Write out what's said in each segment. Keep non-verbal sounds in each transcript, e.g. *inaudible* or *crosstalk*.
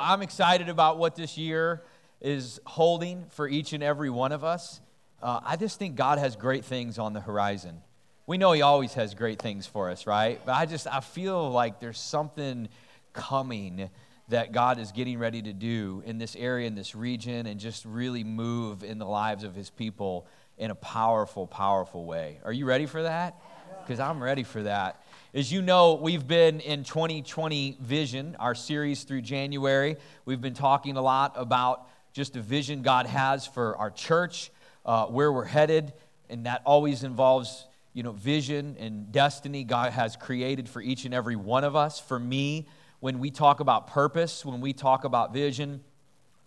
I'm excited about what this year is holding for each and every one of us. Uh, I just think God has great things on the horizon. We know He always has great things for us, right? But I just I feel like there's something coming that God is getting ready to do in this area, in this region, and just really move in the lives of His people in a powerful, powerful way. Are you ready for that? Because I'm ready for that. As you know, we've been in 2020 Vision, our series through January. We've been talking a lot about just a vision God has for our church, uh, where we're headed, and that always involves you know vision and destiny God has created for each and every one of us. For me, when we talk about purpose, when we talk about vision,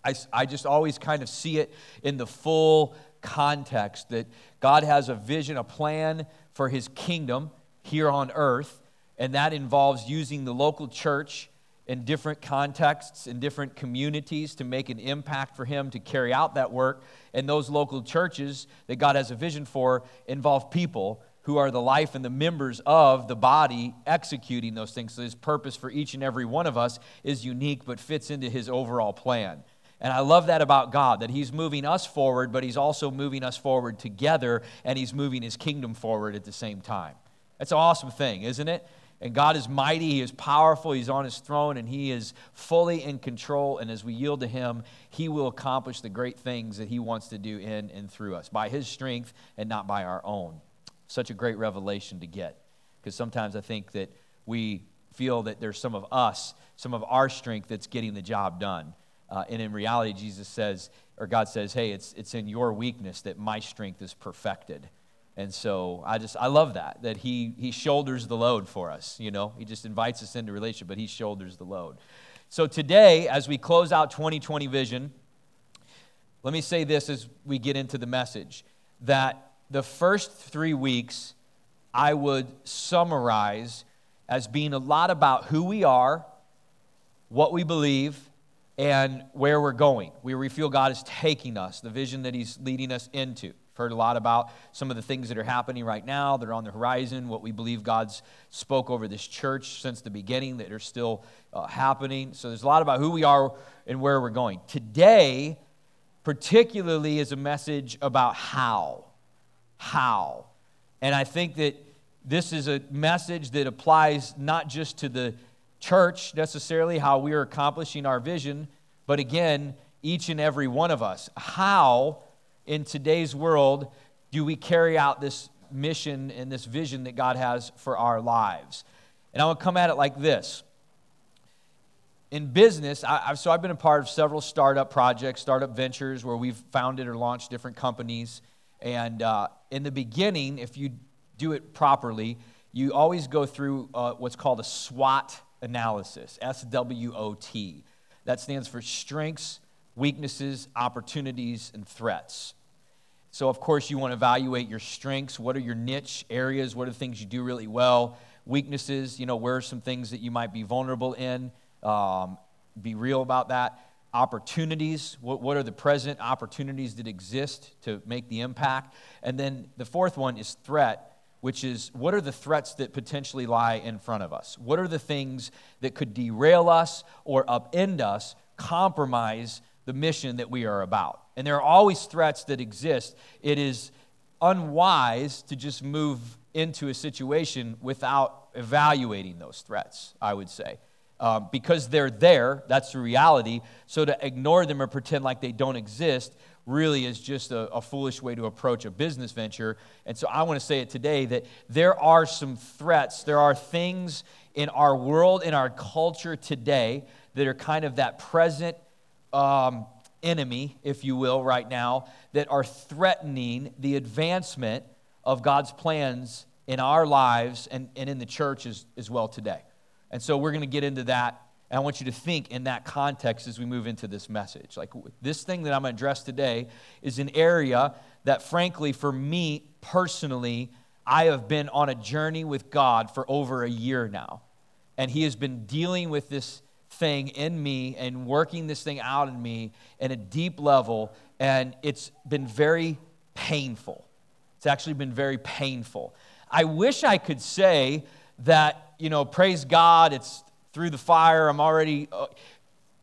I, I just always kind of see it in the full context that God has a vision, a plan for His kingdom here on earth, and that involves using the local church in different contexts, in different communities to make an impact for Him to carry out that work. And those local churches that God has a vision for involve people who are the life and the members of the body executing those things. So His purpose for each and every one of us is unique but fits into His overall plan. And I love that about God, that He's moving us forward, but He's also moving us forward together, and He's moving His kingdom forward at the same time. That's an awesome thing, isn't it? And God is mighty, He is powerful, He's on His throne, and He is fully in control. And as we yield to Him, He will accomplish the great things that He wants to do in and through us by His strength and not by our own. Such a great revelation to get. Because sometimes I think that we feel that there's some of us, some of our strength that's getting the job done. Uh, and in reality, Jesus says, or God says, hey, it's, it's in your weakness that my strength is perfected. And so I just I love that that he he shoulders the load for us, you know. He just invites us into relationship, but he shoulders the load. So today as we close out 2020 vision, let me say this as we get into the message that the first 3 weeks I would summarize as being a lot about who we are, what we believe, and where we're going, where we feel God is taking us, the vision that He's leading us into. Heard a lot about some of the things that are happening right now that are on the horizon, what we believe God's spoke over this church since the beginning that are still uh, happening. So there's a lot about who we are and where we're going. Today, particularly, is a message about how. How. And I think that this is a message that applies not just to the church necessarily, how we are accomplishing our vision, but again, each and every one of us. How in today's world do we carry out this mission and this vision that God has for our lives? And I to come at it like this. In business, i've so I've been a part of several startup projects, startup ventures where we've founded or launched different companies. And uh, in the beginning, if you do it properly, you always go through uh, what's called a SWOT analysis, S W O T. That stands for strengths, weaknesses, opportunities, and threats. So, of course, you want to evaluate your strengths. What are your niche areas? What are the things you do really well? Weaknesses, you know, where are some things that you might be vulnerable in? Um, be real about that. Opportunities, what, what are the present opportunities that exist to make the impact? And then the fourth one is threat which is what are the threats that potentially lie in front of us? What are the things that could derail us or upend us, compromise the mission that we are about. And there are always threats that exist. It is unwise to just move into a situation without evaluating those threats, I would say. Um, because they're there, that's the reality. So to ignore them or pretend like they don't exist really is just a, a, foolish way to approach a business venture. And so I want to say it today that there are some threats, there are things in our world, in our culture today, that are kind of that present um, enemy, if you will, right now, that are threatening the advancement of God's plans in our lives and, and in the church as, as well today. And so we're going to get into that. And I want you to think in that context as we move into this message. Like this thing that I'm going to address today is an area that, frankly, for me personally, I have been on a journey with God for over a year now. And He has been dealing with this thing in me and working this thing out in me in a deep level, and it's been very painful. It's actually been very painful. I wish I could say that, you know, praise God, it's through the fire, I'm already. Uh,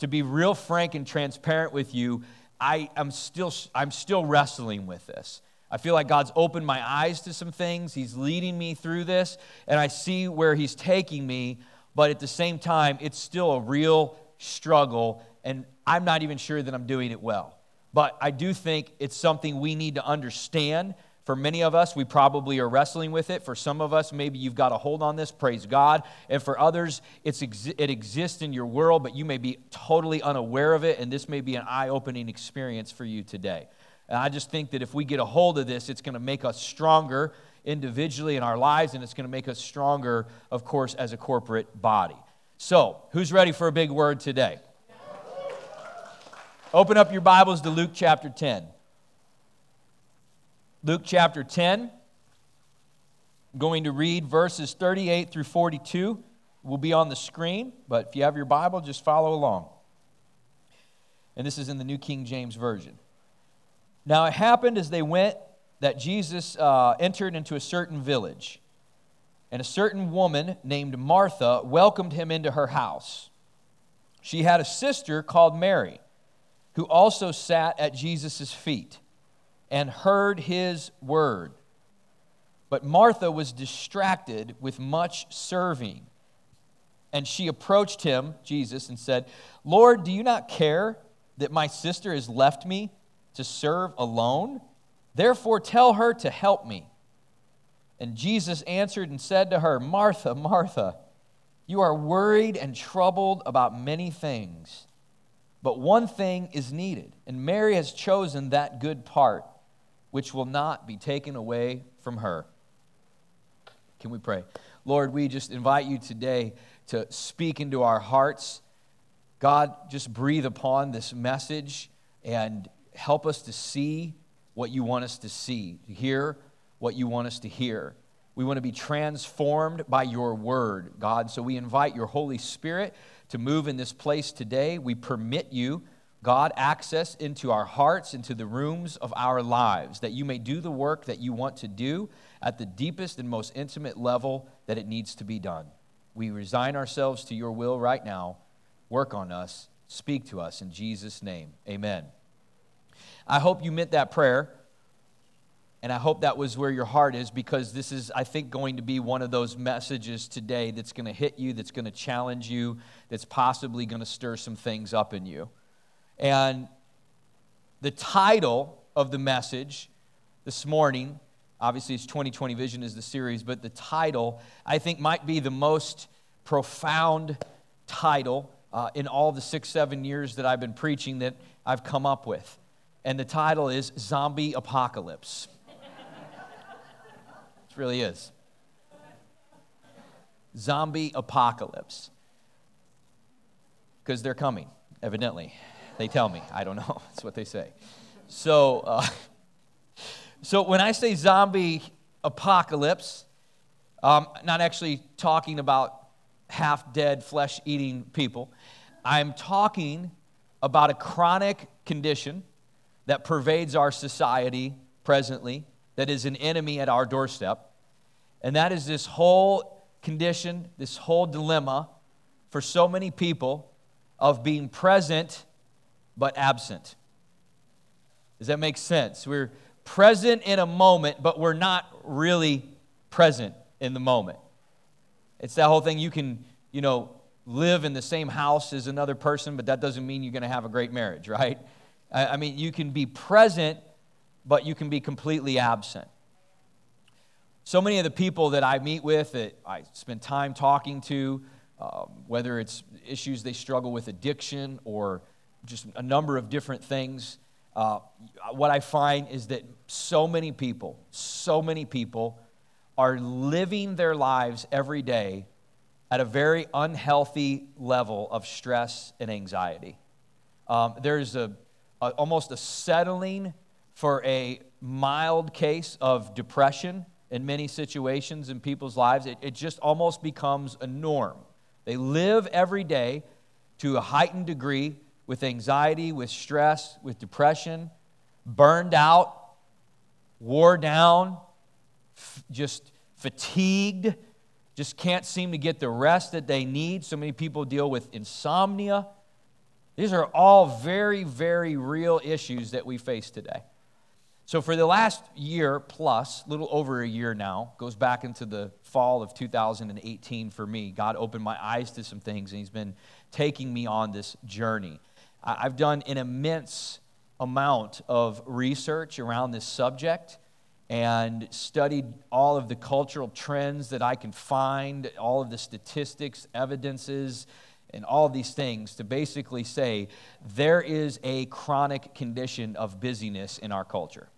to be real frank and transparent with you, I am still, I'm still wrestling with this. I feel like God's opened my eyes to some things. He's leading me through this, and I see where He's taking me, but at the same time, it's still a real struggle, and I'm not even sure that I'm doing it well. But I do think it's something we need to understand for many of us, we probably are wrestling with it. For some of us, maybe you've got a hold on this, praise God. And for others, it's it exists in your world, but you may be totally unaware of it, and this may be an eye opening experience for you today. And I just think that if we get a hold of this, it's going to make us stronger individually in our lives, and it's going to make us stronger, of course, as a corporate body. So, who's ready for a big word today? Open up your Bibles to Luke chapter 10. Luke chapter 10. I'm going to read verses 38 through 42. Will be on the screen, but if you have your Bible, just follow along. And this is in the New King James Version. Now it happened as they went that Jesus uh, entered into a certain village, and a certain woman named Martha welcomed him into her house. She had a sister called Mary, who also sat at Jesus' feet and heard his word. But Martha was distracted with much serving. And she approached him, Jesus, and said, Lord, do you not care that my sister has left me to serve alone? Therefore, tell her to help me. And Jesus answered and said to her, Martha, Martha, you are worried and troubled about many things, but one thing is needed, and Mary has chosen that good part which will not be taken away from her. Can we pray? Lord, we just invite you today to speak into our hearts. God, just breathe upon this message and help us to see what you want us to see, to hear what you want us to hear. We want to be transformed by your word, God. So we invite your Holy Spirit to move in this place today. We permit you God, access into our hearts, into the rooms of our lives, that you may do the work that you want to do at the deepest and most intimate level that it needs to be done. We resign ourselves to your will right now. Work on us, speak to us in Jesus' name. Amen. I hope you meant that prayer, and I hope that was where your heart is because this is, I think, going to be one of those messages today that's going to hit you, that's going to challenge you, that's possibly going to stir some things up in you. And the title of the message this morning, obviously it's 2020 Vision is the series, but the title I think might be the most profound title uh, in all the six, seven years that I've been preaching that I've come up with. And the title is Zombie Apocalypse. it really is. Zombie Apocalypse. Because they're coming, evidently. They tell me. I don't know. *laughs* That's what they say. So, uh, *laughs* so when I say zombie apocalypse, I'm not actually talking about half dead, flesh eating people. I'm talking about a chronic condition that pervades our society presently, that is an enemy at our doorstep. And that is this whole condition, this whole dilemma for so many people of being present but absent. Does that make sense? We're present in a moment, but we're not really present in the moment. It's that whole thing you can, you know, live in the same house as another person, but that doesn't mean you're going to have a great marriage, *laughs* right? I mean, you can be present, but you can be completely absent. So many of the people that I meet with, that I spend time talking to, um, whether it's issues they struggle with addiction or just a number of different things. Uh, what I find is that so many people, so many people are living their lives every day at a very unhealthy level of stress and anxiety. Um, there's a, a, almost a settling for a mild case of depression in many situations in people's lives. It, it just almost becomes a norm. They live every day to a heightened degree with anxiety, with stress, with depression, burned out, wore down, f- just fatigued, just can't seem to get the rest that they need. So many people deal with insomnia. These are all very, very real issues that we face today. So, for the last year plus, little over a year now, goes back into the fall of 2018 for me. God opened my eyes to some things, and He's been taking me on this journey. I've done an immense amount of research around this subject and studied all of the cultural trends that I can find, all of the statistics, evidences, and all these things to basically say there is a chronic condition of busyness in our culture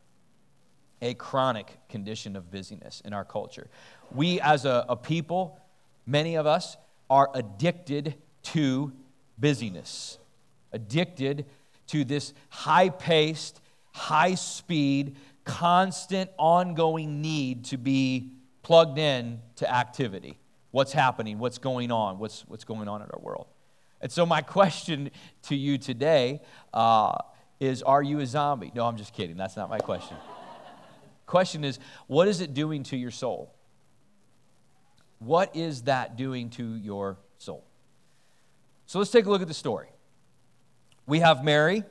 a chronic condition of busyness in our culture. We, as a, a people, many of us, are addicted to busyness, addicted to this high paced, high speed, constant, ongoing need to be plugged in to activity. What's happening? What's going on? What's, what's going on in our world? And so, my *laughs* question to you today uh, is Are you a zombie? No, I'm just kidding. That's not my question. *laughs* Question is, what is it doing to your soul? What is that doing to your soul? So let's take a look at the story. We have Mary,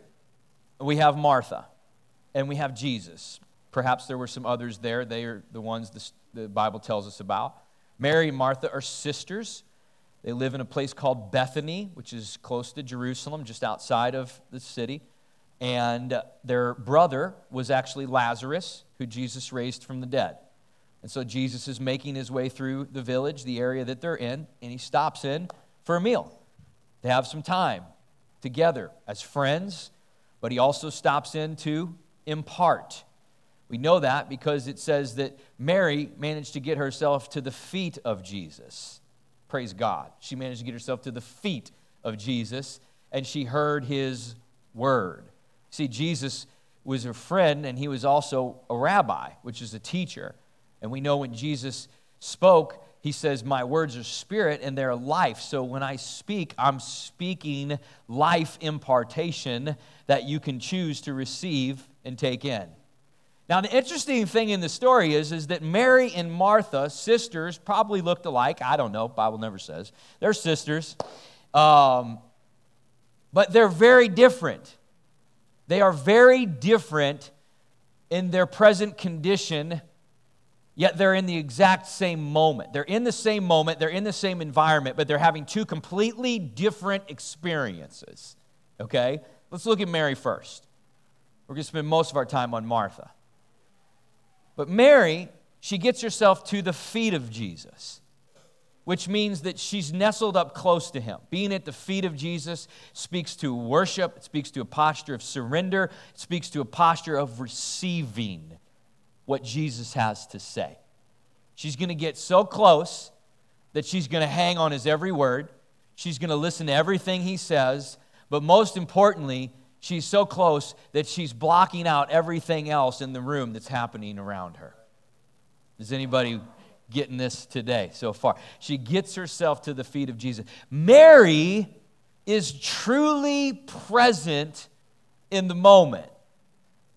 we have Martha, and we have Jesus. Perhaps there were some others there. They are the ones the, the Bible tells us about. Mary and Martha are sisters. They live in a place called Bethany, which is close to Jerusalem, just outside of the city. And their brother was actually Lazarus, who Jesus raised from the dead. And so Jesus is making his way through the village, the area that they're in, and he stops in for a meal. They have some time together as friends, but he also stops in to impart. We know that because it says that Mary managed to get herself to the feet of Jesus. Praise God. She managed to get herself to the feet of Jesus, and she heard his word. See, Jesus was a friend and he was also a rabbi, which is a teacher. And we know when Jesus spoke, he says, My words are spirit and they're life. So when I speak, I'm speaking life impartation that you can choose to receive and take in. Now, the interesting thing in the story is, is that Mary and Martha, sisters, probably looked alike. I don't know, Bible never says. They're sisters. Um, but they're very different. They are very different in their present condition, yet they're in the exact same moment. They're in the same moment, they're in the same environment, but they're having two completely different experiences. Okay? Let's look at Mary first. We're going to spend most of our time on Martha. But Mary, she gets herself to the feet of Jesus which means that she's nestled up close to him. Being at the feet of Jesus speaks to worship, it speaks to a posture of surrender, it speaks to a posture of receiving what Jesus has to say. She's going to get so close that she's going to hang on his every word. She's going to listen to everything he says. But most importantly, she's so close that she's blocking out everything else in the room that's happening around her. Does anybody getting this today so far. She gets herself to the feet of Jesus. Mary is truly present in the moment.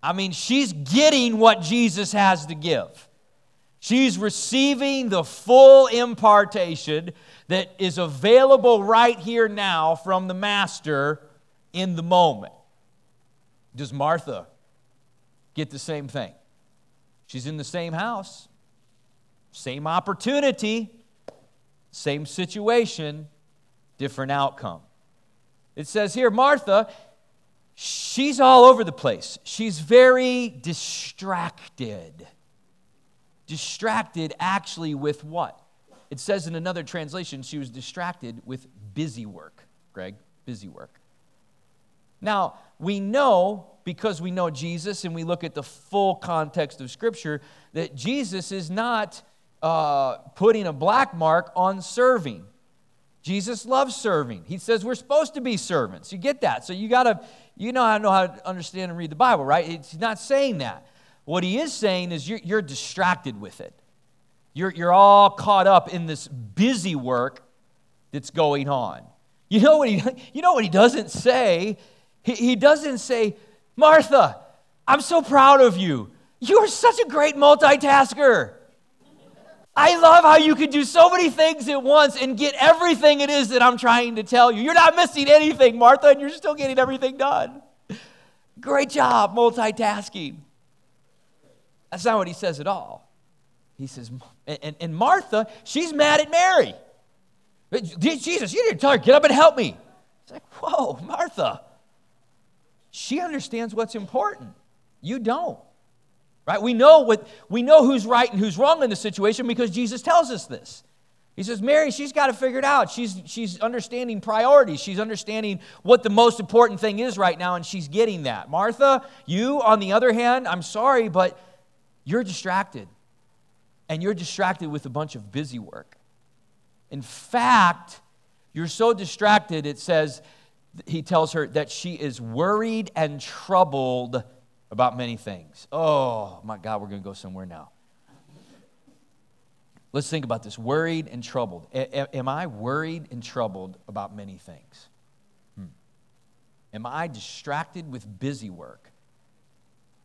I mean, she's getting what Jesus has to give. She's receiving the full impartation that is available right here now from the Master in the moment. Does Martha get the same thing? She's in the same house. Same opportunity, same situation, different outcome. It says here, Martha, she's all over the place. She's very distracted. Distracted actually with what? It says in another translation, she was distracted with busy work. Greg, busy work. Now, we know because we know Jesus and we look at the full context of Scripture that Jesus is not uh, putting a black mark on serving. Jesus loves serving. He says we're supposed to be servants. You get that? So you got to, you know how to know how to understand and read the Bible, right? He's not saying that. What he is saying is you're, you're distracted with it. You're, you're all caught up in this busy work that's going on. You know what he, *laughs* you know what he doesn't say? He, he doesn't say, Martha, I'm so proud of you. You're such a great multitasker. I love how you can do so many things at once and get everything it is that I'm trying to tell you. You're not missing anything, Martha, and you're still getting everything done. Great job multitasking. That's not what he says at all. He says, and, and Martha, she's mad at Mary. Jesus, you didn't tell her, get up and help me. It's like, whoa, Martha. She understands what's important. You don't. Right? We know what we know who's right and who's wrong in the situation because Jesus tells us this. He says, Mary, she's got to figure it out. She's, she's understanding priorities. She's understanding what the most important thing is right now, and she's getting that. Martha, you, on the other hand, I'm sorry, but you're distracted. And you're distracted with a bunch of busy work. In fact, you're so distracted, it says, he tells her that she is worried and troubled about many things. Oh, my God, we're going to go somewhere now. Let's think about this worried and troubled. A- am I worried and troubled about many things? Hmm. Am I distracted with busy work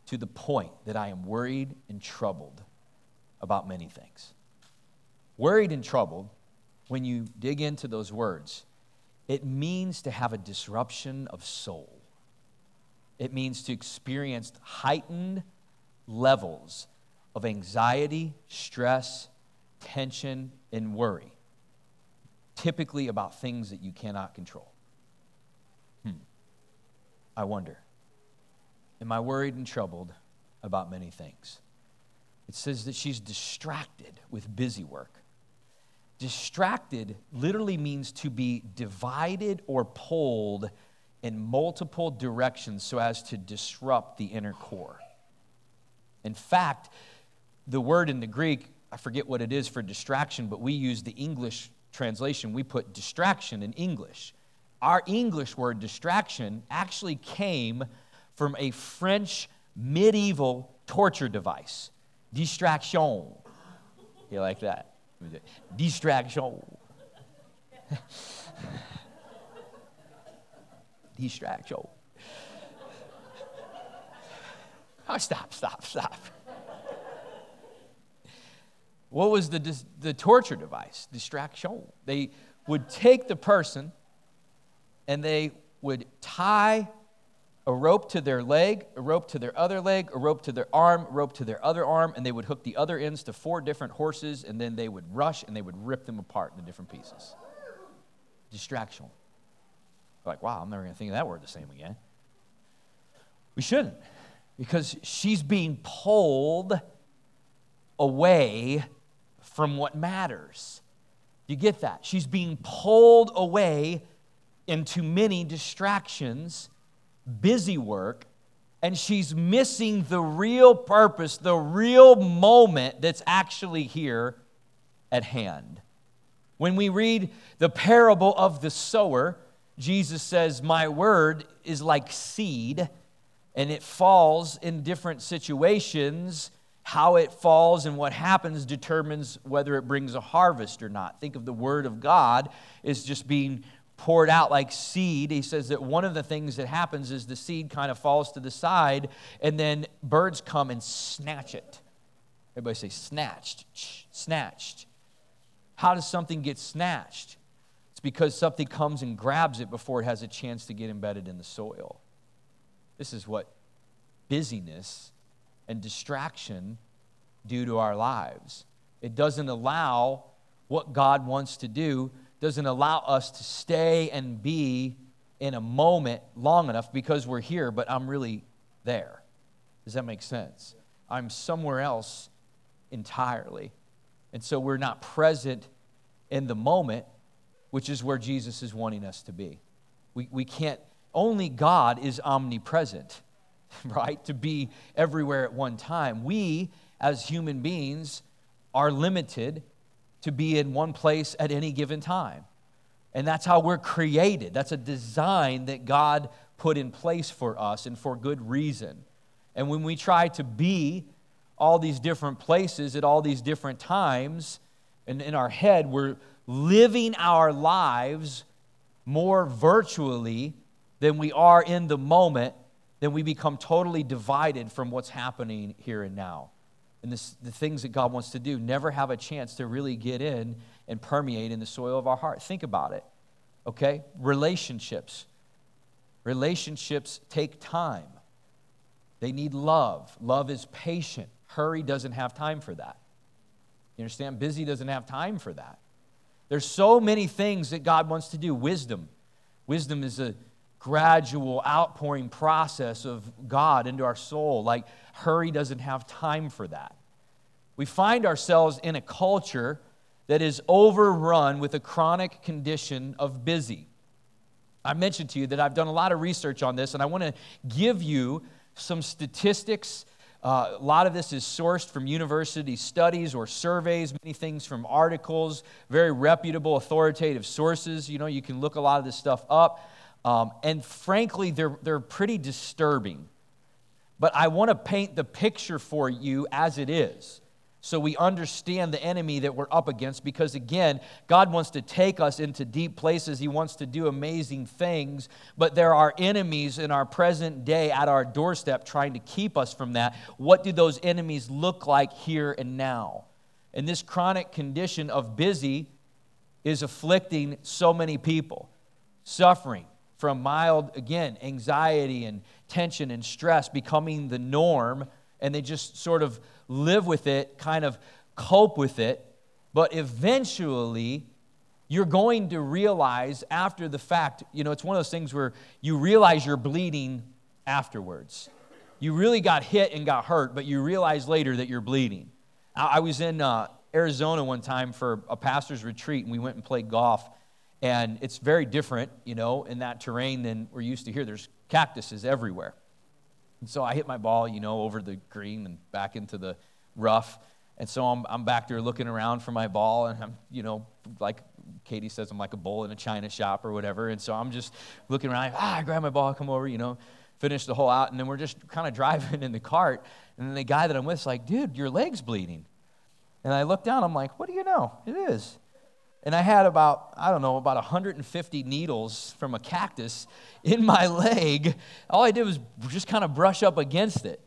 to the point that I am worried and troubled about many things? Worried and troubled, when you dig into those words, it means to have a disruption of soul. It means to experience heightened levels of anxiety, stress, tension, and worry, typically about things that you cannot control. Hmm. I wonder, am I worried and troubled about many things? It says that she's distracted with busy work. Distracted literally means to be divided or pulled in multiple directions so as to disrupt the inner core. In fact, the word in the Greek, I forget what it is for distraction, but we use the English translation. We put distraction in English. Our English word distraction actually came from a French medieval torture device distraction. You like that? Distraction. *laughs* Distraction. Oh, stop, stop, stop. what was the, the torture device? Distraction. They would take the person and they would tie a rope to their leg, a rope to their other leg, a rope to their arm, a rope to their other arm, and they would hook the other ends to four different horses, and then they would rush and they would rip them apart into different pieces. Distraction. Like, wow, I'm never going to think of that word the same again. We shouldn't, because she's being pulled away from what matters. You get that? She's being pulled away into many distractions, busy work, and she's missing the real purpose, the real moment that's actually here at hand. When we read the parable of the sower, Jesus says, My word is like seed, and it falls in different situations. How it falls and what happens determines whether it brings a harvest or not. Think of the word of God is just being poured out like seed. He says that one of the things that happens is the seed kind of falls to the side, and then birds come and snatch it. Everybody say, snatched, snatched. How does something get snatched? It's because something comes and grabs it before it has a chance to get embedded in the soil. This is what busyness and distraction do to our lives. It doesn't allow what God wants to do, doesn't allow us to stay and be in a moment long enough because we're here, but I'm really there. Does that make sense? I'm somewhere else entirely. And so we're not present in the moment which is where Jesus is wanting us to be. We, we can't, only God is omnipresent, *laughs* right? To be everywhere at one time. We, as human beings, are limited to be in one place at any given time. And that's how we're created. That's a design that God put in place for us and for good reason. And when we try to be all these different places at all these different times, and in our head, we're living our lives more virtually than we are in the moment, then we become totally divided from what's happening here and now. And this, the things that God wants to do never have a chance to really get in and permeate in the soil of our heart. Think about it, okay? Relationships. Relationships take time, they need love. Love is patient. Hurry doesn't have time for that. You understand? Busy doesn't have time for that. There's so many things that God wants to do. Wisdom. Wisdom is a gradual outpouring process of God into our soul. Like, hurry doesn't have time for that. We find ourselves in a culture that is overrun with a chronic condition of busy. I mentioned to you that I've done a lot of research on this, and I want to give you some statistics. Uh, a lot of this is sourced from university studies or surveys, many things from articles, very reputable, authoritative sources. You know, you can look a lot of this stuff up. Um, and frankly, they're, they're pretty disturbing. But I want to paint the picture for you as it is so we understand the enemy that we're up against because again god wants to take us into deep places. He wants to do amazing things but there are enemies in our present day at our doorstep trying to keep us from that. What do those enemies look like here and now? And this chronic condition of busy is afflicting so many people. Suffering from mild, again, anxiety and tension and stress becoming the norm, and they just sort of live with it, kind of cope with it. But eventually, you're going to realize after the fact, you know, it's one of those things where you realize you're bleeding afterwards. You really got hit and got hurt, but you realize later that you're bleeding. I was in uh, Arizona one time for a pastor's retreat, and we went and played golf and it's very different, you know, in that terrain than we're used to here. There's cactuses everywhere. And so I hit my ball, you know, over the green and back into the rough. And so I'm, I'm back there looking around for my ball, and I'm, you know, like Katie says, I'm like a bull in a china shop or whatever. And so I'm just looking around, ah, I grab my ball, come over, you know, finish the hole out. And then we're just kind of *laughs* driving in the cart. And then the guy that I'm with is like, dude, your leg's bleeding. And I look down, I'm like, what do you know? It is and I had about, I don't know, about 150 needles from a cactus in my *laughs* leg. All I did was just kind of brush up against it.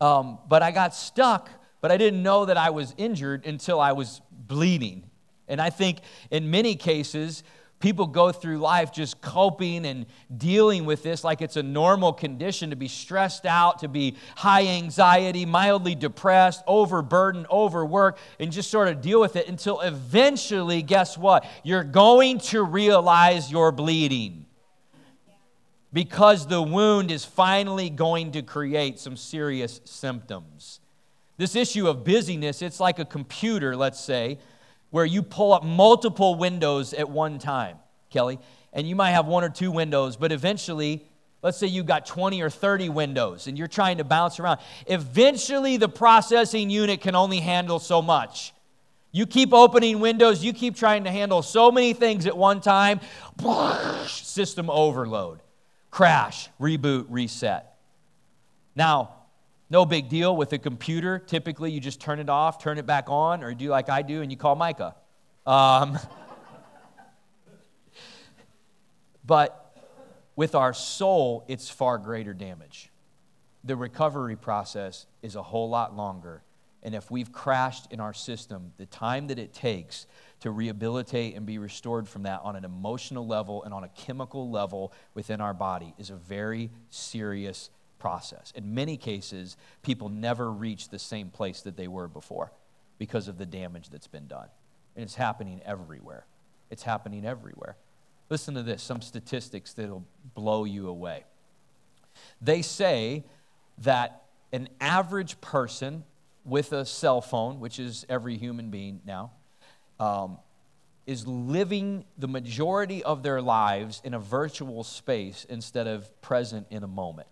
Um, but I got stuck, but I didn't know that I was injured until I was bleeding. And I think in many cases, people go through life just coping and dealing with this like it's a normal condition to be stressed out, to be high anxiety, mildly depressed, overburdened, overworked, and just sort of deal with it until eventually, guess what? You're going to realize you're bleeding because the wound is finally going to create some serious symptoms. This issue of busyness, it's like a computer, let's say where you pull up multiple windows at one time, Kelly, and you might have one or two windows, but eventually, let's say you've got 20 or 30 windows and you're trying to bounce around. Eventually, the processing unit can only handle so much. You keep opening windows, you keep trying to handle so many things at one time, system overload, crash, reboot, reset. Now, no big deal with a computer. Typically, you just turn it off, turn it back on, or do like I do and you call Micah. Um, *laughs* but with our soul, it's far greater damage. The recovery process is a whole lot longer. And if we've crashed in our system, the time that it takes to rehabilitate and be restored from that on an emotional level and on a chemical level within our body is a very serious process. In many cases, people never reach the same place that they were before because of the damage that's been done. And it's happening everywhere. It's happening everywhere. Listen to this some statistics that'll blow you away. They say that an average person with a cell phone, which is every human being now, um, is living the majority of their lives in a virtual space instead of present in a moment.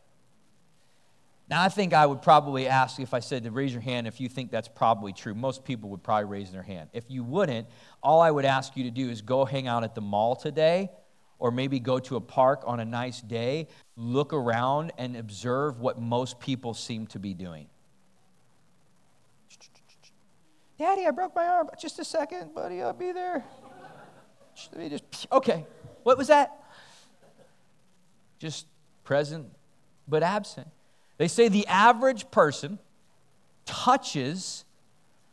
Now, I think I would probably ask if I said to raise your hand if you think that's probably true. Most people would probably raise their hand. If you wouldn't, all I would ask you to do is go hang out at the mall today or maybe go to a park on a nice day, look around and observe what most people seem to be doing. Daddy, I broke my arm. Just a second, buddy, I'll be there. Let me just, okay. What was that? Just present but absent. They say the average person touches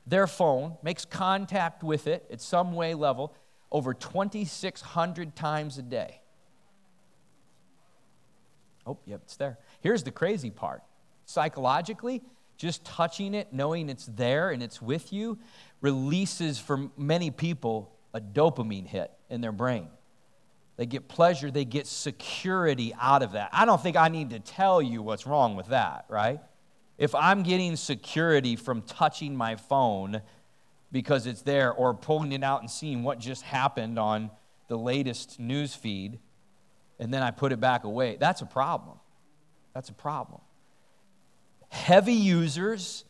their phone, makes contact with it at some way level over 2,600 times a day. Oh, yep, it's there. Here's the crazy part psychologically, just touching it, knowing it's there and it's with you, releases for many people a dopamine hit in their brain. They get pleasure, they get security out of that. I don't think I need to tell you what's wrong with that, right? If I'm getting security from touching my phone because it's there or pulling it out and seeing what just happened on the latest news feed, and then I put it back away, that's a problem. That's a problem. Heavy users,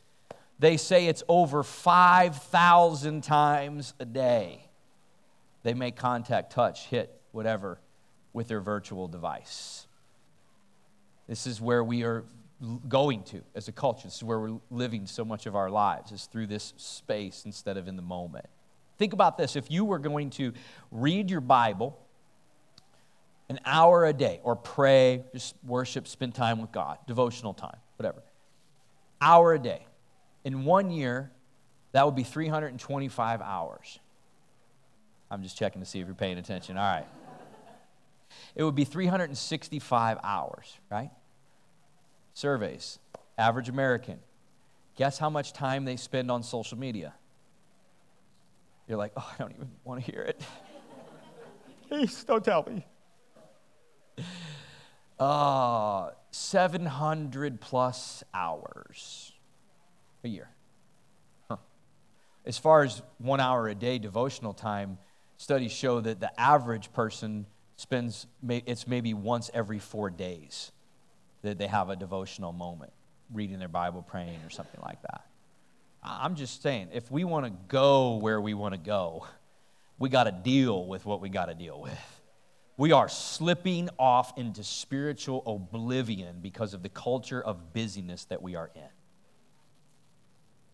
they say it's over 5,000 times a day. They make contact, touch, hit, whatever with their virtual device. This is where we are going to as a culture. This is where we're living so much of our lives, is through this space instead of in the moment. Think about this if you were going to read your Bible an hour a day, or pray, just worship, spend time with God, devotional time, whatever, hour a day, in one year, that would be 325 hours. I'm just checking to see if you're paying attention. All right. It would be 365 hours, right? Surveys, average American. Guess how much time they spend on social media? You're like, oh, I don't even want to hear it. *laughs* Please don't tell me. Uh, 700 plus hours a year. Huh. As far as one hour a day devotional time, studies show that the average person spends, it's maybe once every four days that they have a devotional moment, reading their Bible, praying, or something like that. I'm just saying, if we want to go where we want to go, we got to deal with what we got to deal with. We are slipping off into spiritual oblivion because of the culture of busyness that we are in.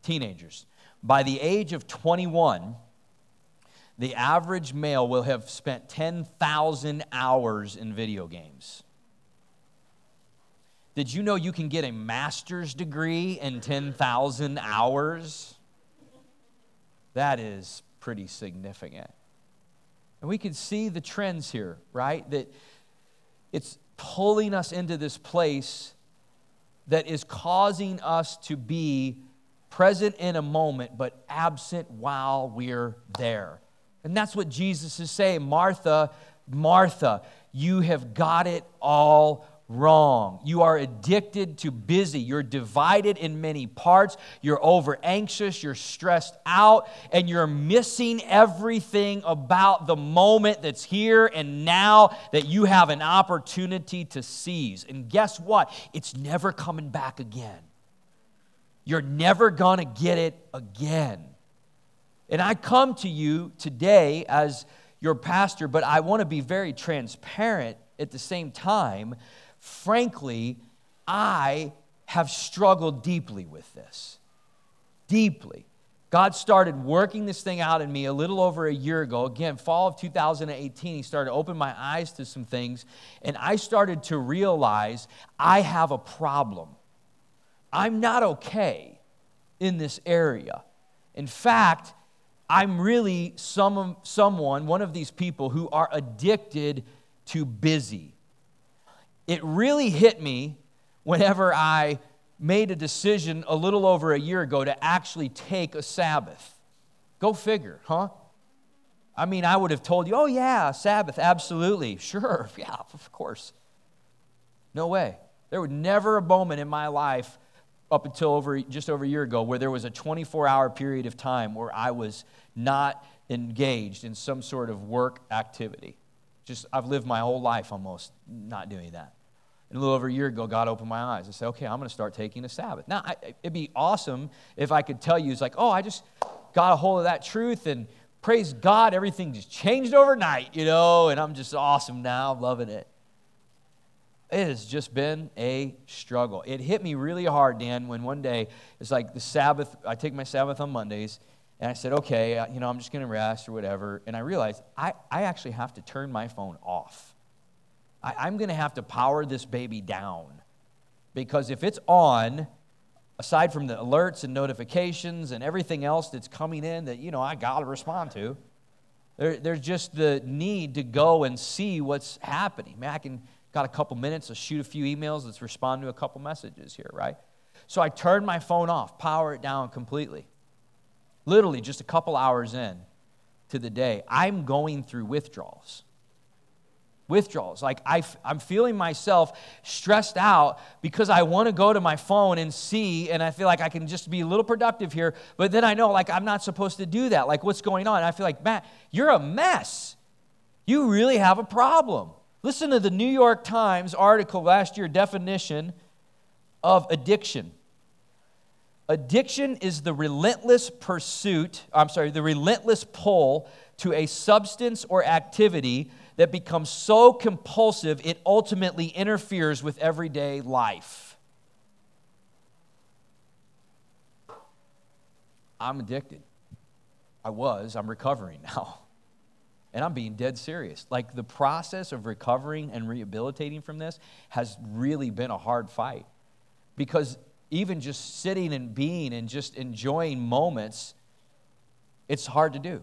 Teenagers, by the age of 21, the average male will have spent 10,000 hours in video games. Did you know you can get a master's degree in 10,000 hours? That is pretty significant. And we can see the trends here, right? That it's pulling us into this place that is causing us to be present in a moment, but absent while we're there. And that's what Jesus is saying Martha, Martha, you have got it all wrong. You are addicted to busy. You're divided in many parts. You're over anxious. You're stressed out. And you're missing everything about the moment that's here and now that you have an opportunity to seize. And guess what? It's never coming back again. You're never going to get it again. And I come to you today as your pastor, but I want to be very transparent at the same time. Frankly, I have struggled deeply with this. Deeply. God started working this thing out in me a little over a year ago. Again, fall of 2018, He started to open my eyes to some things, and I started to realize I have a problem. I'm not okay in this area. In fact, I'm really some, someone, one of these people who are addicted to busy. It really hit me whenever I made a decision a little over a year ago to actually take a Sabbath. Go figure, huh? I mean, I would have told you, oh, yeah, Sabbath, absolutely. Sure, *laughs* yeah, of course. No way. There was never a moment in my life up until over just over a year ago where there was a 24 hour period of time where I was not engaged in some sort of work activity. Just I've lived my whole life almost not doing that. And a little over a year ago, God opened my eyes. I said, okay, I'm going to start taking a Sabbath. Now, I, it'd be awesome if I could tell you, it's like, oh, I just got a hold of that truth and praise God, everything just changed overnight, you know, and I'm just awesome now, loving it it has just been a struggle. It hit me really hard, Dan, when one day it's like the Sabbath, I take my Sabbath on Mondays, and I said, okay, uh, you know, I'm just going to rest or whatever. And I realized I, I actually have to turn my phone off. I, I'm going to have to power this baby down because if it's on, aside from the alerts and notifications and everything else that's coming in that, you know, I got to respond to, there, there's just the need to go and see what's happening. Man, I can, got a couple minutes, let's shoot a few emails, let's respond to a couple messages here, right? So I turned my phone off, power it down completely. Literally just a couple hours in to the day, I'm going through withdrawals withdrawals. Like I, am feeling myself stressed out because I want to go to my phone and see, and I feel like I can just be a little productive here. But then I know like I'm not supposed to do that. Like what's going on? And I feel like Matt, you're a mess. You really have a problem. Listen to the New York Times article last year definition of addiction. Addiction is the relentless pursuit, I'm sorry, the relentless pull to a substance or activity that becomes so compulsive it ultimately interferes with everyday life. I'm addicted. I was, I'm recovering *laughs* now. And I'm being dead serious. Like the process of recovering and rehabilitating from this has really been a hard fight. Because even just sitting and being and just enjoying moments, it's hard to do.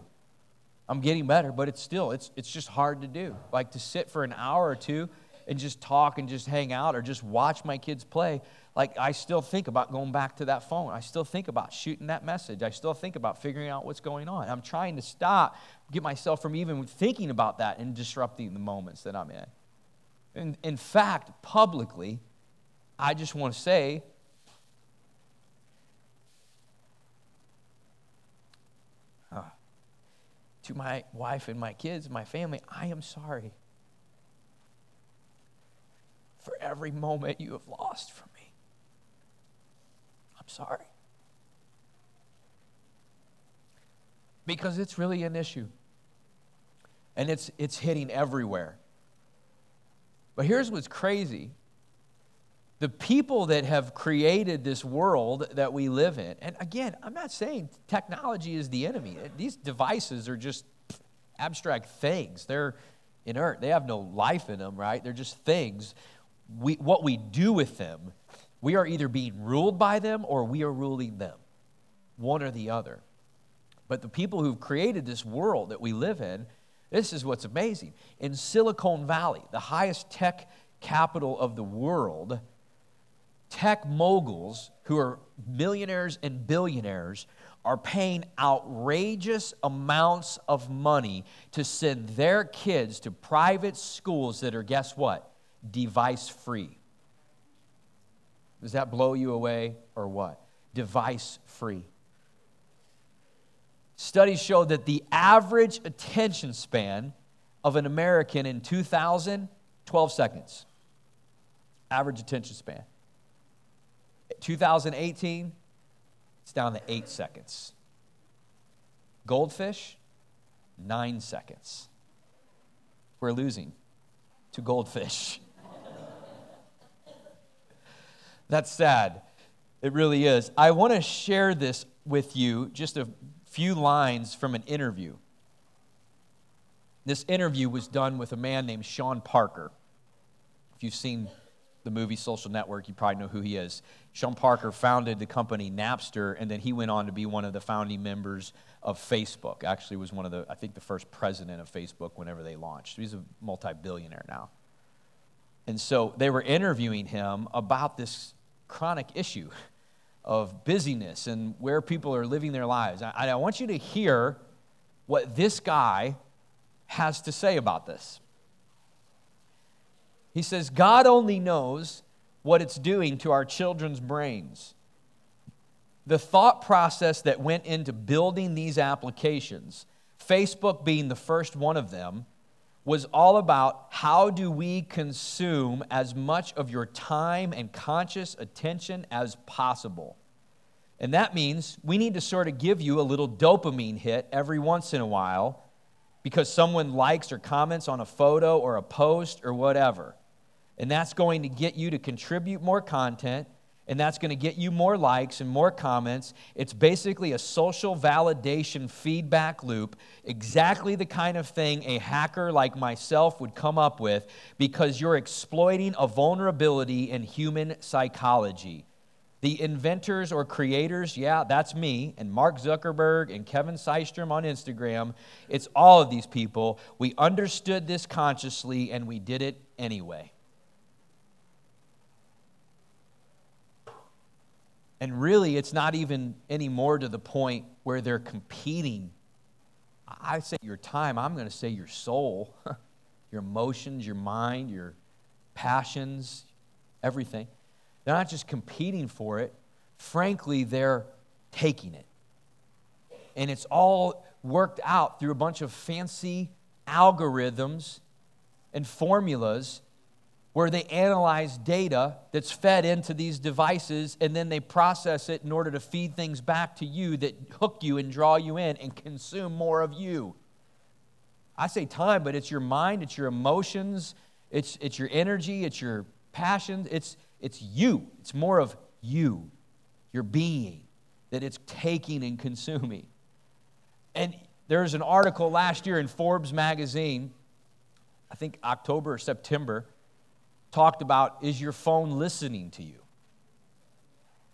I'm getting better, but it's still, it's, it's just hard to do. Like to sit for an hour or two and just talk and just hang out or just watch my kids play. Like I still think about going back to that phone. I still think about shooting that message. I still think about figuring out what's going on. I'm trying to stop, get myself from even thinking about that and disrupting the moments that I'm in. And in fact, publicly, I just want to say uh, to my wife and my kids, my family, I am sorry for every moment you have lost from me. I'm sorry. Because it's really an issue. And it's, it's hitting everywhere. But here's what's crazy the people that have created this world that we live in, and again, I'm not saying technology is the enemy. Uh, these devices are just abstract things. They're inert. They have no life in them, right? They're just things. We, what we do with them, we are either being ruled by them or we are ruling them, one or the other. But the people who've created this world that we live in, this is what's amazing. In Silicon Valley, the highest tech capital of the world, tech moguls who are millionaires and billionaires are paying outrageous amounts of money to send their kids to private schools that are, guess what? Device free. Does that blow you away or what? Device free. Studies show that the average attention span of an American in 2000, 12 seconds. Average attention span. 2018, it's down to eight seconds. Goldfish, nine seconds. We're losing to goldfish. *laughs* That's sad. It really is. I want to share this with you, just a few lines from an interview. This interview was done with a man named Sean Parker. If you've seen the movie Social Network, you probably know who he is. Sean Parker founded the company Napster, and then he went on to be one of the founding members of Facebook. Actually, was one of the, I think, the first president of Facebook whenever they launched. He's a multi-billionaire now. And so they were interviewing him about this chronic issue *laughs* of busyness and where people are living their lives. I, I want you to hear what this guy has to say about this. He says, God only knows what it's doing to our children's brains. The thought process that went into building these applications, Facebook being the first one of them, was all about how do we consume as much of your time and conscious attention as possible. And that means we need to sort of give you a little dopamine hit every once in a while because someone likes or comments on a photo or a post or whatever. And that's going to get you to contribute more content, and that's going to get you more likes and more comments. It's basically a social validation feedback loop, exactly the kind of thing a hacker like myself would come up with because you're exploiting a vulnerability in human psychology The inventors or creators, yeah, that's me, and Mark Zuckerberg and Kevin Systrom on Instagram. It's all of these people. We understood this consciously and we did it anyway. And really, it's not even any more to the point where they're competing. I say your time, I'm going to say your soul, *laughs* your emotions, your mind, your passions, everything. They're not just competing for it, frankly, they're taking it. And it's all worked out through a bunch of fancy algorithms and formulas where they analyze data that's fed into these devices and then they process it in order to feed things back to you that hook you and draw you in and consume more of you. I say time, but it's your mind, it's your emotions, it's, it's your energy, it's your passions, it's, it's you. It's more of you, your being, that it's taking and consuming. And there's an article last year in Forbes magazine, I think October or September, talked about is your phone listening to you?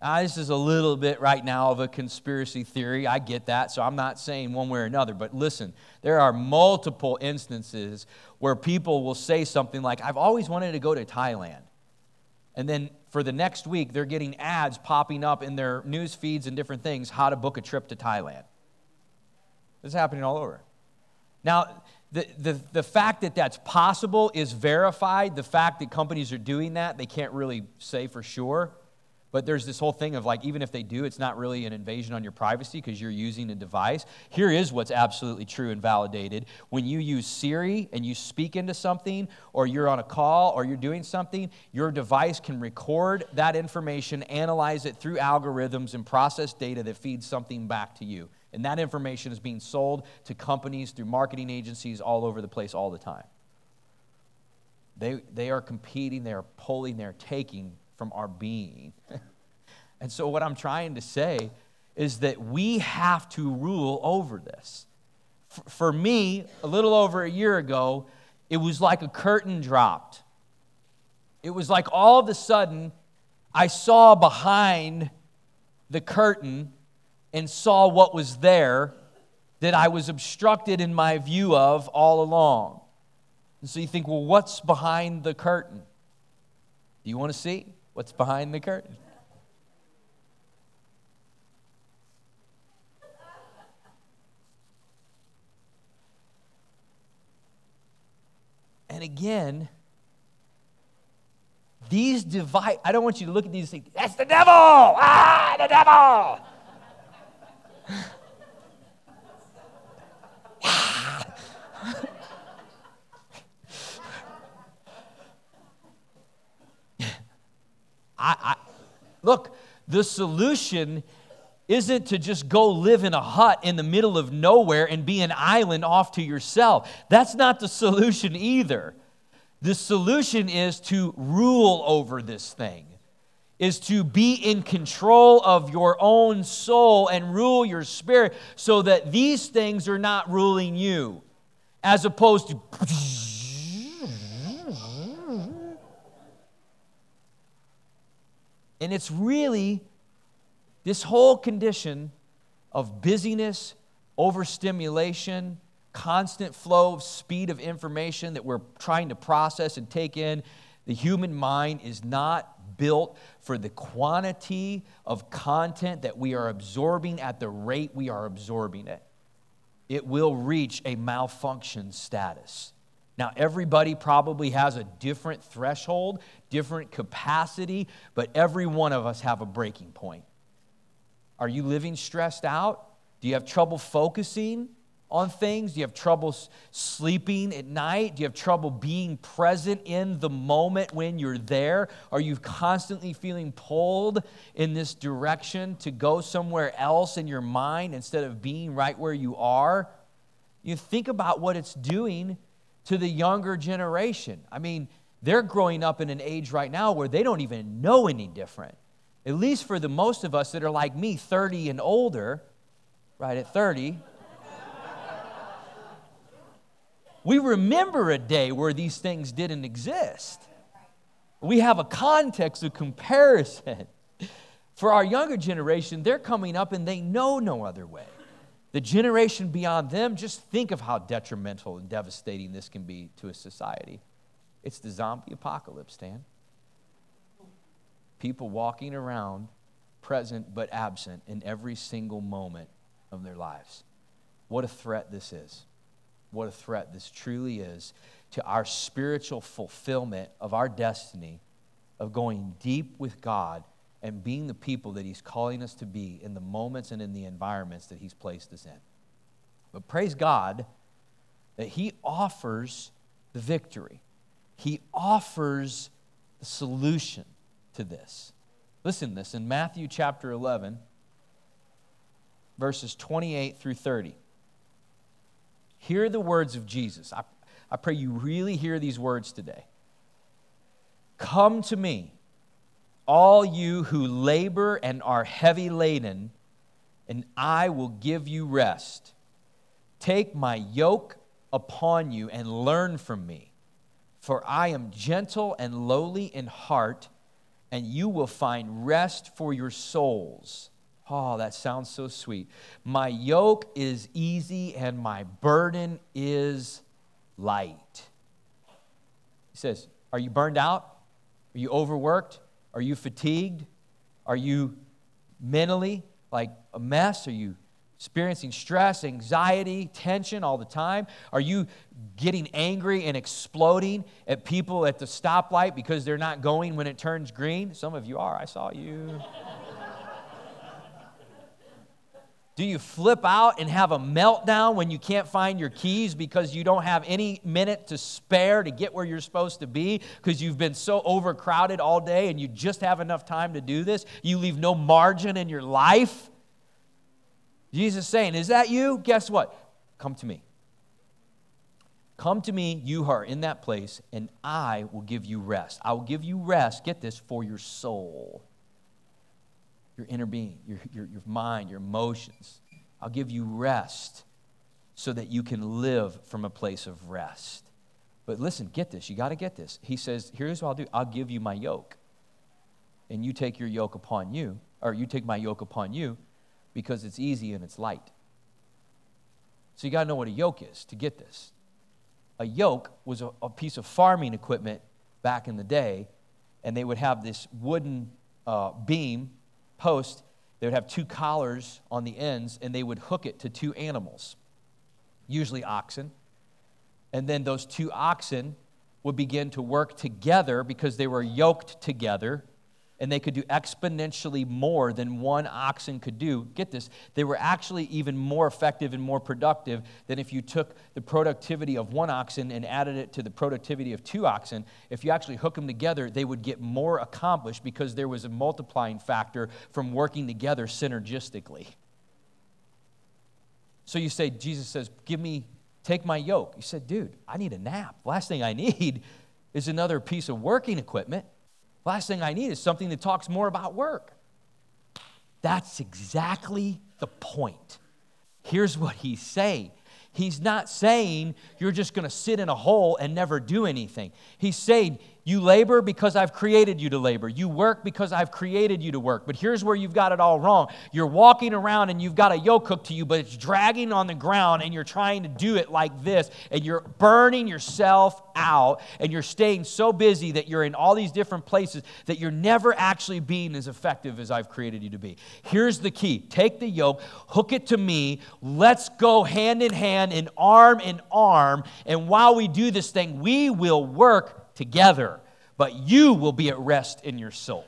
Now, this is a little bit right now of a conspiracy theory. I get that, so I'm not saying one way or another. But listen, there are multiple instances where people will say something like, I've always wanted to go to Thailand. And then for the next week, they're getting ads popping up in their news feeds and different things how to book a trip to Thailand. This is happening all over. Now, the, the, the fact that that's possible is verified. The fact that companies are doing that, they can't really say for sure. But there's this whole thing of like, even if they do, it's not really an invasion on your privacy because you're using a device. Here is what's absolutely true and validated. When you use Siri and you speak into something, or you're on a call, or you're doing something, your device can record that information, analyze it through algorithms, and process data that feeds something back to you. And that information is being sold to companies through marketing agencies all over the place all the time. They, they are competing, they are pulling, they're taking from our being. *laughs* and so, what I'm trying to say is that we have to rule over this. F- for me, a little over a year ago, it was like a curtain dropped. It was like all of a sudden, I saw behind the curtain and saw what was there that I was obstructed in my view of all along. And so you think, well, what's behind the curtain? Do you want to see? What's behind the curtain? And again, these divide. I don't want you to look at these and think, that's the devil! Ah, the devil! I, I, look, the solution isn't to just go live in a hut in the middle of nowhere and be an island off to yourself. That's not the solution either. The solution is to rule over this thing, is to be in control of your own soul and rule your spirit so that these things are not ruling you, as opposed to *laughs* And it's really this whole condition of busyness, overstimulation, constant flow of speed of information that we're trying to process and take in. The human mind is not built for the quantity of content that we are absorbing at the rate we are absorbing it. It will reach a malfunction status. Now, everybody probably has a different threshold, different capacity, but every one of us have a breaking point. Are you living stressed out? Do you have trouble focusing on things? Do you have trouble sleeping at night? Do you have trouble being present in the moment when you're there? Are you constantly feeling pulled in this direction to go somewhere else in your mind instead of being right where you are? You think about what it's doing to the younger generation. I mean, they're growing up in an age right now where they don't even know any different. At least for the most of us that are like me, 30 and older, right at 30. We remember a day where these things didn't exist. We have a context of comparison. *laughs* For our younger generation, they're coming up and they know no other way. The generation beyond them, just think of how detrimental and devastating this can be to a society. It's the zombie apocalypse, Dan. People walking around, present but absent in every single moment of their lives. What a threat this is. What a threat this truly is to our spiritual fulfillment of our destiny of going deep with God and being the people that He's calling us to be in the moments and in the environments that He's placed us in. But praise God that He offers the victory, He offers the solution to this. Listen to this in Matthew chapter 11, verses 28 through 30. Hear the words of Jesus. I, I pray you really hear these words today. Come to me all you who labor and are heavy laden, and I will give you rest. Take my yoke upon you and learn from me, for I am gentle and lowly in heart, and you will find rest for your souls. Oh, that sounds so sweet. My yoke is easy and my burden is light. He says, Are you burned out? Are you overworked? Are you fatigued? Are you mentally like a mess? Are you experiencing stress, anxiety, tension all the time? Are you getting angry and exploding at people at the stoplight because they're not going when it turns green? Some of you are. I saw you. Do you flip out and have a meltdown when you can't find your keys because you don't have any minute to spare to get where you're supposed to be because you've been so overcrowded all day and you just have enough time to do this? You leave no margin in your life? Jesus saying, Is that you? Guess what? Come to me. Come to me, you who are in that place, and I will give you rest. I will give you rest, get this, for your soul your inner being, your, your, your mind, your emotions. I'll give you rest so that you can live from a place of rest. But listen, get this. You got to get this. He says, Here's what I'll do I'll give you my yoke. And you take your yoke upon you, or you take my yoke upon you because it's easy and it's light. So you got to know what a yoke is to get this. A yoke was a, a, piece of farming equipment back in the day, and they would have this wooden uh, beam post, they would have two collars on the ends and they would hook it to two animals, usually oxen. And then those two oxen would begin to work together because they were yoked together and they could do exponentially more than one oxen could do. Get this, they were actually even more effective and more productive than if you took the productivity of one oxen and added it to the productivity of two oxen. If you actually hook them together, they would get more accomplished because there was a multiplying factor from working together synergistically. So you say, Jesus says, Give me, take my yoke. You said, Dude, I need a nap. Last thing I need *laughs* is another piece of working equipment. Last thing I need is something that talks more about work. That's exactly the point. Here's what he's saying He's not saying you're just going to sit in a hole and never do anything. He's saying you labor because I've created you to labor. You work because I've created you to work. But here's where you've got it all wrong. You're walking around and you've got a yoke hooked to you, but it's dragging on the ground and you're trying to do it like this and you're burning yourself out and you're staying so busy that you're in all these different places that you're never actually being as effective as I've created you to be. Here's the key take the yoke, hook it to me. Let's go hand in hand and arm in arm. And while we do this thing, we will work together, but you will be at rest in your soul.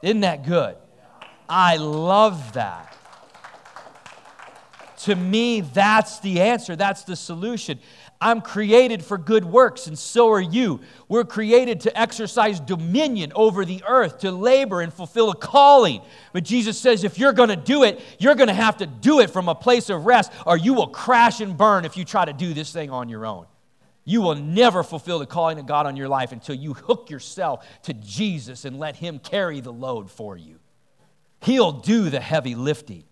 Isn't that good? I love that. To me, that's the answer. That's the solution. I'm created for good works, and so are you. We're created to exercise dominion over the earth, to labor and fulfill a calling. But Jesus says if you're going to do it, you're going to have to do it from a place of rest, or you will crash and burn if you try to do this thing on your own. You will never fulfill the calling of God on your life until you hook yourself to Jesus and let Him carry the load for you. He'll do the heavy lifting.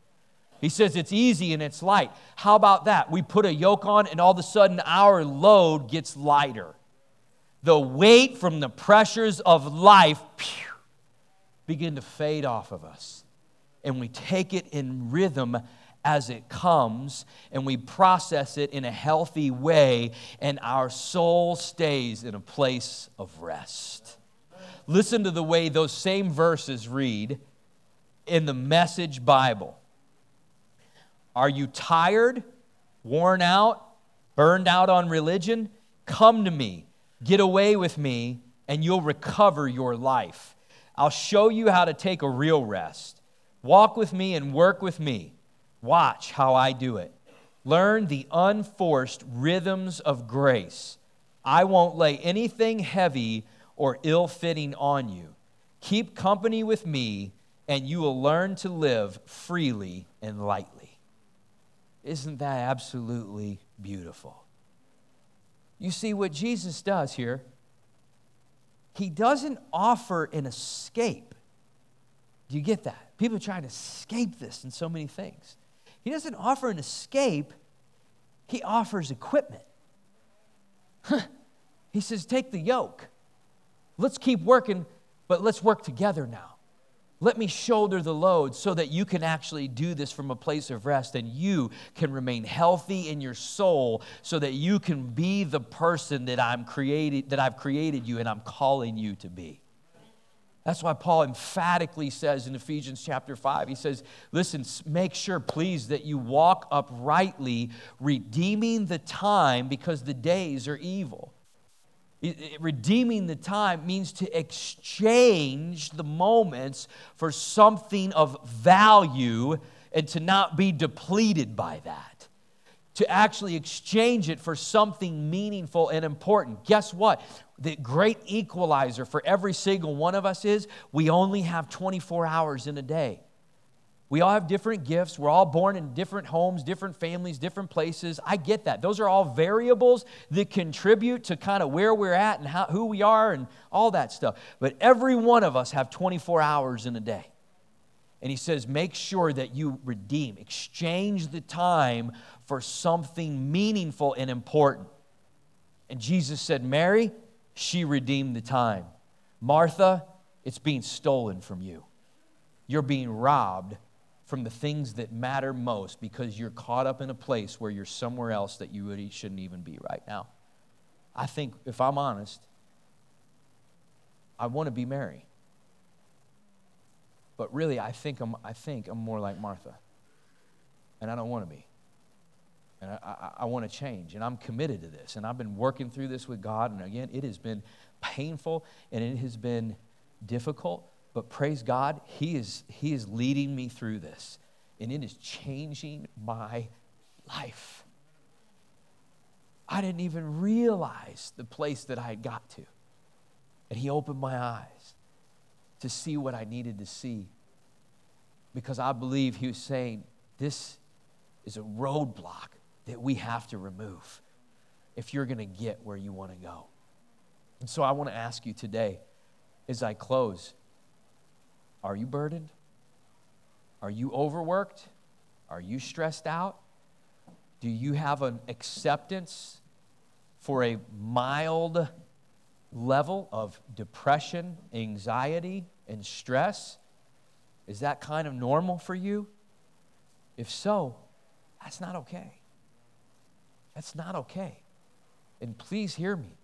He says it's easy and it's light. How about that? We put a yoke on, and all of a sudden our load gets lighter. The weight from the pressures of life begin to fade off of us. And we take it in rhythm as it comes and we process it in a healthy way, and our soul stays in a place of rest. Listen to the way those same verses read in the Message Bible. Are you tired, worn out, burned out on religion? Come to me, get away with me, and you'll recover your life. I'll show you how to take a real rest. Walk with me and work with me. Watch how I do it. Learn the unforced rhythms of grace. I won't lay anything heavy or ill fitting on you. Keep company with me, and you will learn to live freely and lightly. Isn't that absolutely beautiful? You see, what Jesus does here, he doesn't offer an escape. Do you get that? People are trying to escape this in so many things. He doesn't offer an escape, he offers equipment. he says, Take the yoke. Let's keep working, but let's work together now. Let me shoulder the load so that you can actually do this from a place of rest and you can remain healthy in your soul so that you can be the person that I'm created that I've created you and I'm calling you to be. That's why Paul emphatically says in Ephesians chapter 5, he says, Listen, make sure, please, that you walk uprightly, redeeming the time because the days are evil redeeming the time means to exchange the moments for something of value and to not be depleted by that. To actually exchange it for something meaningful and important. Guess what? The great equalizer for every single one of us is we only have 24 hours in a day. We all have different gifts. We're all born in different homes, different families, different places. I get that. Those are all variables that contribute to kind of where we're at and how, who we are and all that stuff. But every one of us have 24 hours in a day. And he says, make sure that you redeem, exchange the time for something meaningful and important. And Jesus said, Mary, she redeemed the time. Martha, it's being stolen from you. You're being robbed from the things that matter most because you're caught up in a place where you're somewhere else that you really shouldn't even be right now. I think, if I'm honest, I want to be Mary. But really, I think I'm, I think I'm more like Martha. And I don't want to be. And I, I, I want to change. And I'm committed to this. And I've been working through this with God. And again, it has been painful and it has been difficult. But praise God, he is, he is leading me through this, and it is changing my life. I didn't even realize the place that I had got to. And He opened my eyes to see what I needed to see. Because I believe He was saying, This is a roadblock that we have to remove if you're going to get where you want to go. And so I want to ask you today, as I close, are you burdened? Are you overworked? Are you stressed out? Do you have an acceptance for a mild level of depression, anxiety, and stress? Is that kind of normal for you? If so, that's not okay. That's not okay. And please hear me.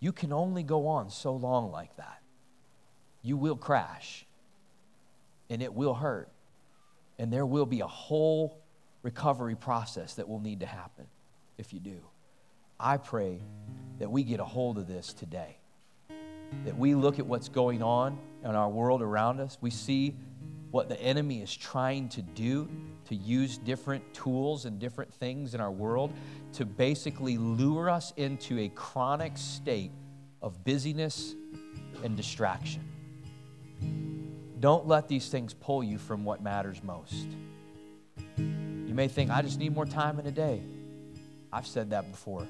You can only go on so long like that. You will crash and it will hurt. And there will be a whole recovery process that will need to happen if you do. I pray that we get a hold of this today. That we look at what's going on in our world around us. We see what the enemy is trying to do to use different tools and different things in our world to basically lure us into a chronic state of busyness and distraction. Don't let these things pull you from what matters most. You may think, I just need more time in a day. I've said that before.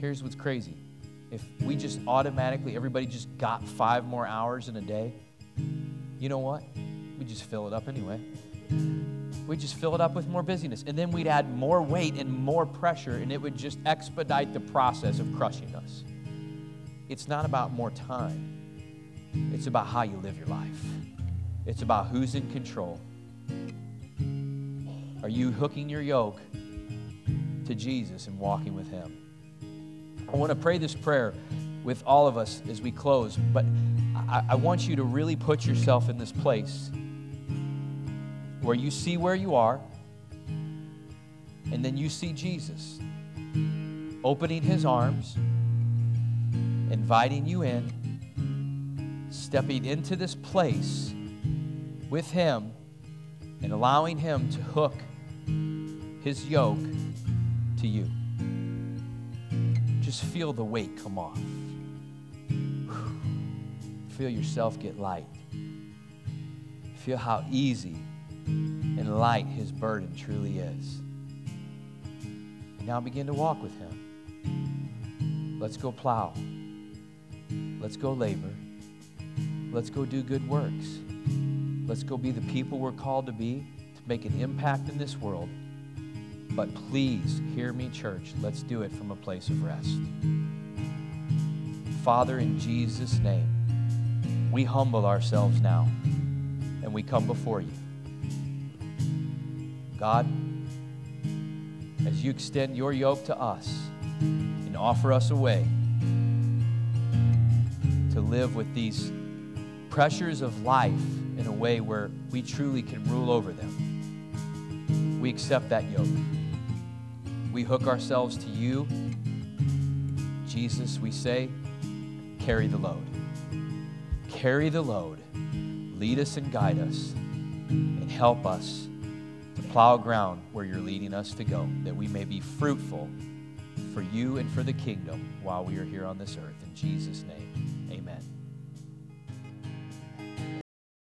Here's what's crazy if we just automatically, everybody just got five more hours in a day, you know what? We just fill it up anyway. We just fill it up with more busyness. And then we'd add more weight and more pressure, and it would just expedite the process of crushing us. It's not about more time, It's about how you live your life, it's about who's in control. Are you hooking your yoke to Jesus and walking with Him? I want to pray this prayer with all of us as we close, but I, I, want you to really put yourself in this place where you see where you are, and then you see Jesus opening His arms, inviting you in, stepping into this place with Him, and allowing Him to hook his yoke to you. Just feel the weight come off. Feel yourself get light. Feel how easy and light his burden truly is. And now begin to walk with him. Let's go plow. Let's go labor. Let's go do good works. Let's go be the people we're called to be to make an impact in this world but please hear me, church. Let's do it from a place of rest. Father, in Jesus' name, we humble ourselves now and we come before you. God, as you extend your yoke to us and offer us a way to live with these pressures of life in a way where we truly can rule over them, we accept that yoke. We hook ourselves to you. Jesus, we say, carry the load. Carry the load. Lead us and guide us and help us plow ground where you're leading us to go, that we may be fruitful for you and for the kingdom while we are here on this earth. In Jesus' name.